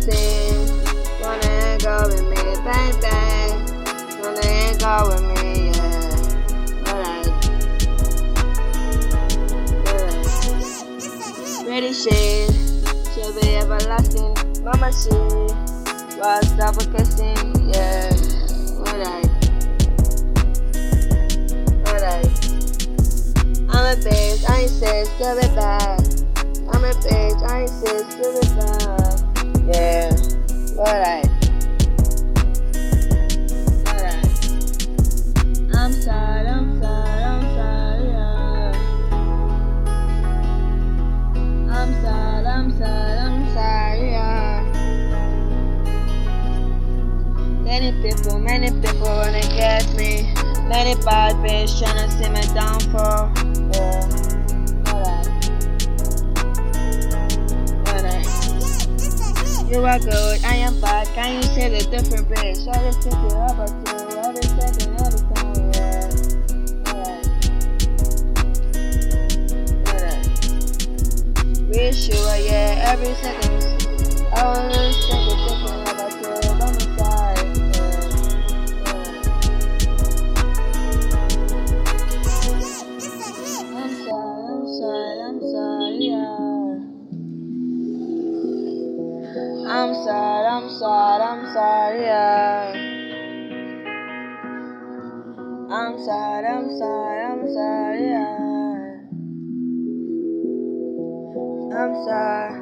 dancing. Wanna hang out with me. Wanna with me, yeah. She'll be everlasting. Mama, she was double kissing, yeah. Alright. Alright. I'm a bitch, I insist, give it back. I'm a bitch, I insist, give it back. Yeah. Alright. Alright. I'm sorry, I'm sorry, I'm yeah. I'm sad, I'm sad, I'm yeah. Many people, many people wanna get me. Many bad bitch tryna see me downfall. You are good, I am bad. Can you say the different bitch? I just think you about you. I just the time, yeah. Alright. Alright. We sure, yeah, every second. I always think it's different about you. By my side, yeah. I'm sorry, I'm sorry, I'm sorry, yeah. I'm sad, I'm sad, I'm sorry. I'm sad, I'm sad, I'm sorry, I'm sad.